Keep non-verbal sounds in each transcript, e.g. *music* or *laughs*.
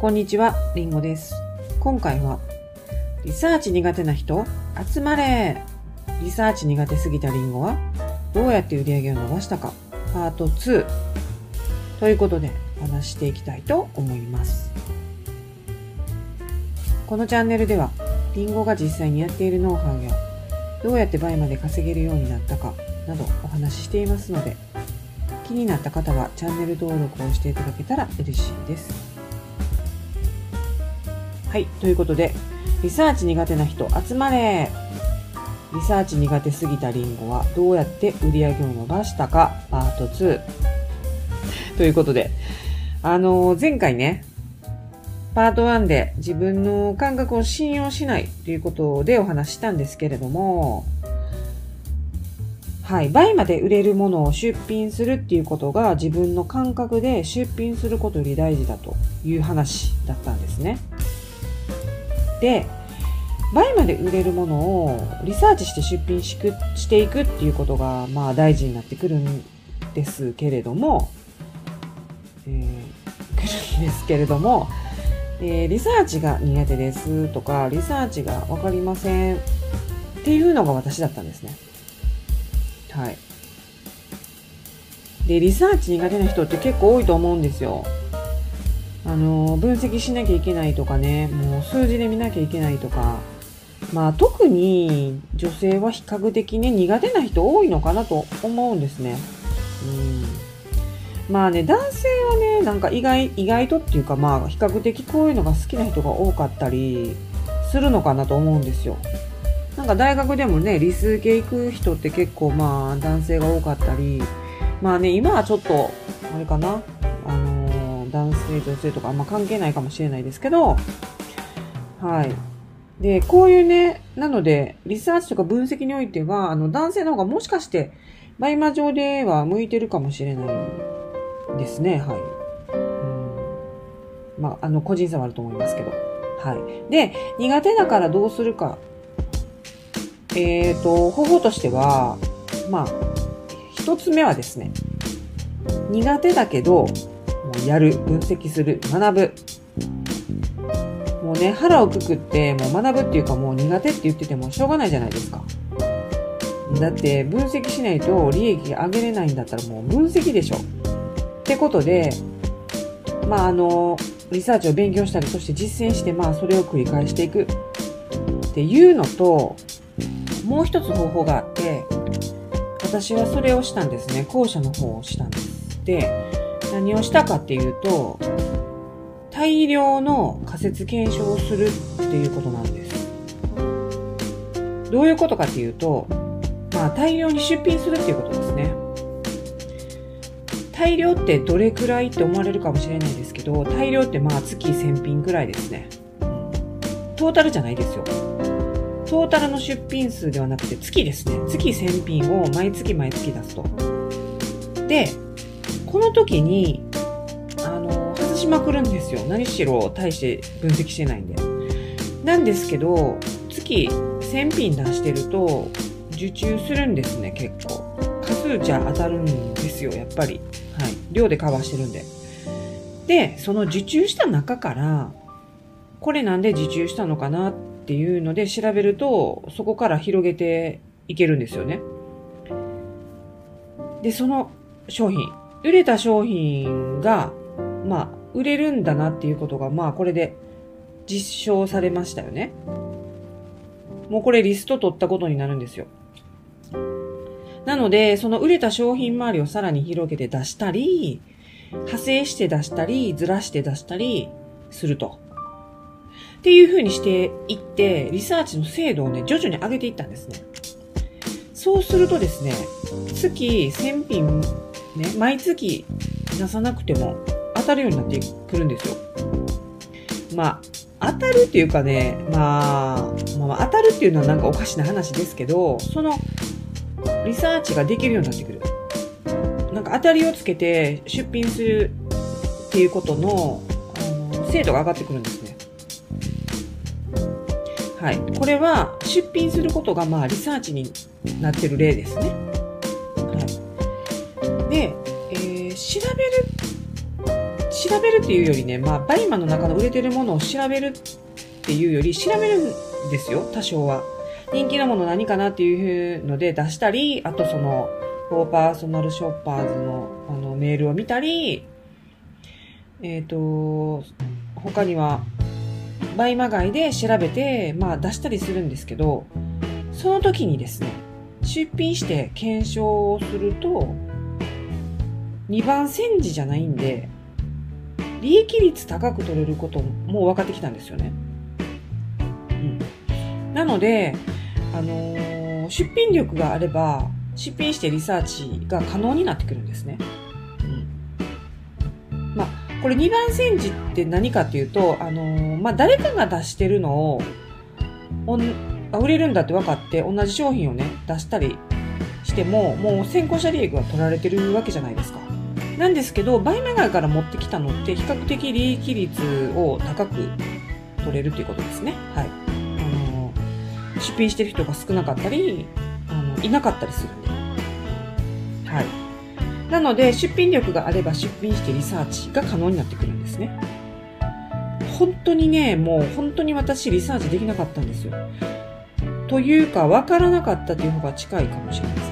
こんにちは、りんごです。今回は、リサーチ苦手な人、集まれリサーチ苦手すぎたりんごは、どうやって売り上げを伸ばしたか、パート2。ということで、お話していきたいと思います。このチャンネルでは、りんごが実際にやっているノウハウや、どうやって倍まで稼げるようになったか、などお話ししていますので、気になった方はチャンネル登録をしていただけたら嬉しいです。はい、ということで、リサーチ苦手な人集まれリサーチ苦手すぎたりんごはどうやって売り上げを伸ばしたかパート2。ということで、あのー前回ね、パート1で自分の感覚を信用しないということでお話ししたんですけれども、はい、倍まで売れるものを出品するっていうことが自分の感覚で出品することより大事だという話だったんですね。で、倍まで売れるものをリサーチして出品しくしていくっていうことがまあ大事になってくるんですけれども、えー、くるんですけれども、えーリサーチが苦手ですとか、リサーチがわかりませんっていうのが私だったんですね。はい。で、リサーチ苦手な人って結構多いと思うんですよ。あの、分析しなきゃいけないとかね、もう数字で見なきゃいけないとか、まあ特に女性は比較的ね、苦手な人多いのかなと思うんですね。うん。まあね、男性はね、なんか意外、意外とっていうかまあ比較的こういうのが好きな人が多かったりするのかなと思うんですよ。なんか大学でもね、理数系行く人って結構まあ男性が多かったり、まあね、今はちょっと、あれかな、男性、女性とかあんま関係ないかもしれないですけど、はい。で、こういうね、なので、リサーチとか分析においては、あの、男性の方がもしかして、 BUYMA 上では向いてるかもしれないですね、はい。うん、まあ、あの、個人差はあると思いますけど。はい。で、苦手だからどうするか。えっ、と、方法としては、まあ、一つ目はですね、苦手だけど、やる、分析する、学ぶ。もうね、腹をくくって、もう学ぶっていうかもう苦手って言っててもしょうがないじゃないですか。だって、分析しないと利益上げれないんだったらもう分析でしょ。ってことで、まああの、リサーチを勉強したり、そして実践して、まあそれを繰り返していくっていうのと、もう一つ方法があって、私はそれをしたんですね。後者の方をしたんです。で、何をしたかっていうと、大量の仮説検証をするっていうことなんです。どういうことかっていうと、まあ大量に出品するっていうことですね。大量ってどれくらいって思われるかもしれないですけど、大量ってまあ月1000品くらいですね。トータルじゃないですよ。トータルの出品数ではなくて月ですね。月1000品を毎月毎月出すと。で、この時に、あの、外しまくるんですよ。何しろ大して分析してないんで。なんですけど、月1000品出してると、受注するんですね、結構。数じゃ当たるんですよ、やっぱり。はい。量でカバーしてるんで。で、その受注した中から、これなんで受注したのかなっていうので調べると、そこから広げていけるんですよね。で、その商品、売れた商品が、まあ、売れるんだなっていうことが、まあ、これで実証されましたよね。もうこれリスト取ったことになるんですよ。なので、その売れた商品周りをさらに広げて出したり、派生して出したり、ずらして出したりすると。っていう風にしていって、リサーチの精度をね、徐々に上げていったんですね。そうするとですね、月1000品、ね、毎月出さなくても当たるようになってくるんですよ。まあ、当たるっていうかね、まあ、まあ、当たるっていうのはなんかおかしな話ですけど、その、リサーチができるようになってくる。なんか当たりをつけて出品するっていうことの、あの、精度が上がってくるんですね。はい。これは出品することがまあリサーチになってる例ですね。えー調べる、調べるっていうよりね、まあ、 BUYMA の中の売れてるものを調べるっていうより、調べるんですよ、多少は。人気のもの何かなっていうので出したり、あとその、フォーパーソナルショッパーズのあのメールを見たり、えっ、ー、と、他には、バイマガで調べて、まあ出したりするんですけど、その時にですね、出品して検証をすると、2番煎じじゃないんで、利益率高く取れることも分かってきたんですよね。うん。なので、あのー、出品力があれば、出品してリサーチが可能になってくるんですね。うん。まあ、これ2番煎じって何かっていうと、あのー、まあ、誰かが出してるのを、売れるんだって分かって同じ商品をね、出したりしても、もう先行者利益が取られてるわけじゃないですか。なんですけど、バイメガイから持ってきたのって比較的利益率を高く取れるということですね。はい。あの、出品してる人が少なかったり、あの、いなかったりするんで。はい。なので、出品力があれば出品してリサーチが可能になってくるんですね。本当にね、もう本当に私リサーチできなかったんですよ。というか、わからなかったという方が近いかもしれません。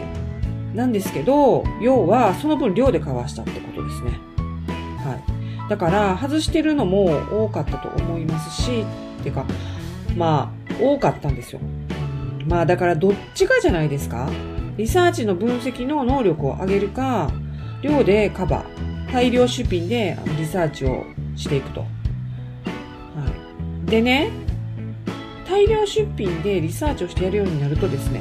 なんですけど、要はその分量でかわしたってことですね。はい。だから、外してるのも多かったと思いますし、てか、まあ、多かったんですよ。まあ、だからどっちかじゃないですか？リサーチの分析の能力を上げるか、量でカバー、大量出品でリサーチをしていくと。はい。でね、大量出品でリサーチをしてやるようになるとですね、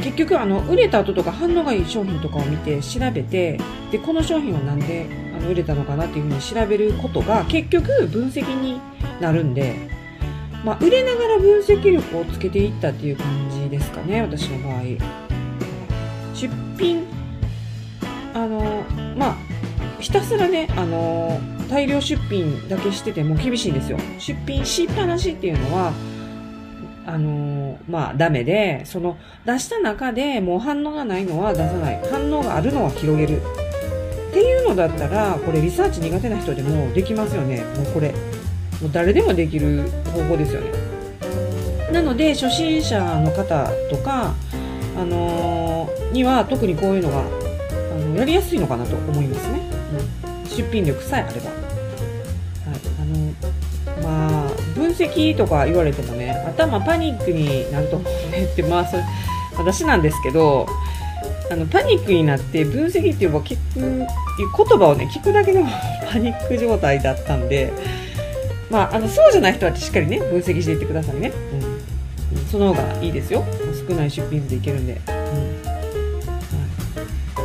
結局あの売れた後とか反応がいい商品とかを見て調べてでこの商品は何であの売れたのかなっていうふうに調べることが結局分析になるんで、まあ、売れながら分析力をつけていったっていう感じですかね私の場合。出品あのまあひたすらねあの大量出品だけしてても厳しいんですよ。出品しっぱなしっていうのは、あのー、まあ、ダメで、その、出した中でもう反応がないのは出さない。反応があるのは広げる。っていうのだったら、これリサーチ苦手な人でもできますよね。もうこれ。もう誰でもできる方法ですよね。なので、初心者の方とか、あのー、には特にこういうのが、あの、やりやすいのかなと思いますね。うん出品力さえあれば。はい、あの、まあ、分析とか言われてもね、頭パニックになると思うねって、まあ、それ、私なんですけど、あの、パニックになって分析っていう聞く、言葉をね、聞くだけでも *laughs* パニック状態だったんで、まあ、あの、そうじゃない人はしっかりね、分析していってくださいね。うん。その方がいいですよ。少ない出品数でいけるんで。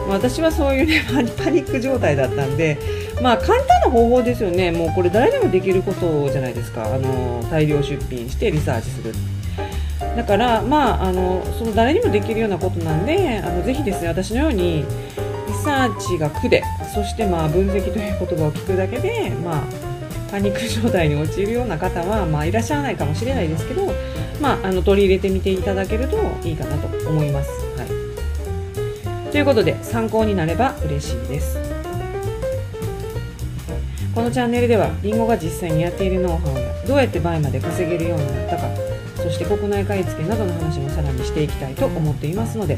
私はそういうね *laughs* パニック状態だったんでまあ簡単な方法ですよね。もうこれ誰でもできることじゃないですか。あの大量出品してリサーチするだからまああのその誰にもできるようなことなんであのぜひですね私のようにリサーチが苦でそしてまあ分析という言葉を聞くだけでまあパニック状態に陥るような方は、まあ、いらっしゃらないかもしれないですけど、まあ、あの取り入れてみていただけるといいかなと思います。はい。ということで参考になれば嬉しいです。このチャンネルではりんごが実際にやっているノウハウやどうやって倍まで稼げるようになったかそして国内買い付けなどの話もさらにしていきたいと思っていますので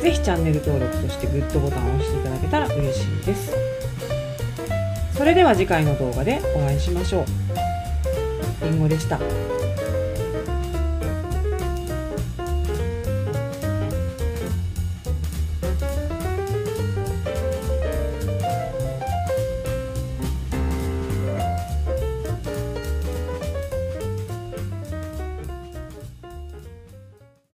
是非チャンネル登録そしてグッドボタンを押していただけたら嬉しいですそれでは次回の動画でお会いしましょうりんごでした。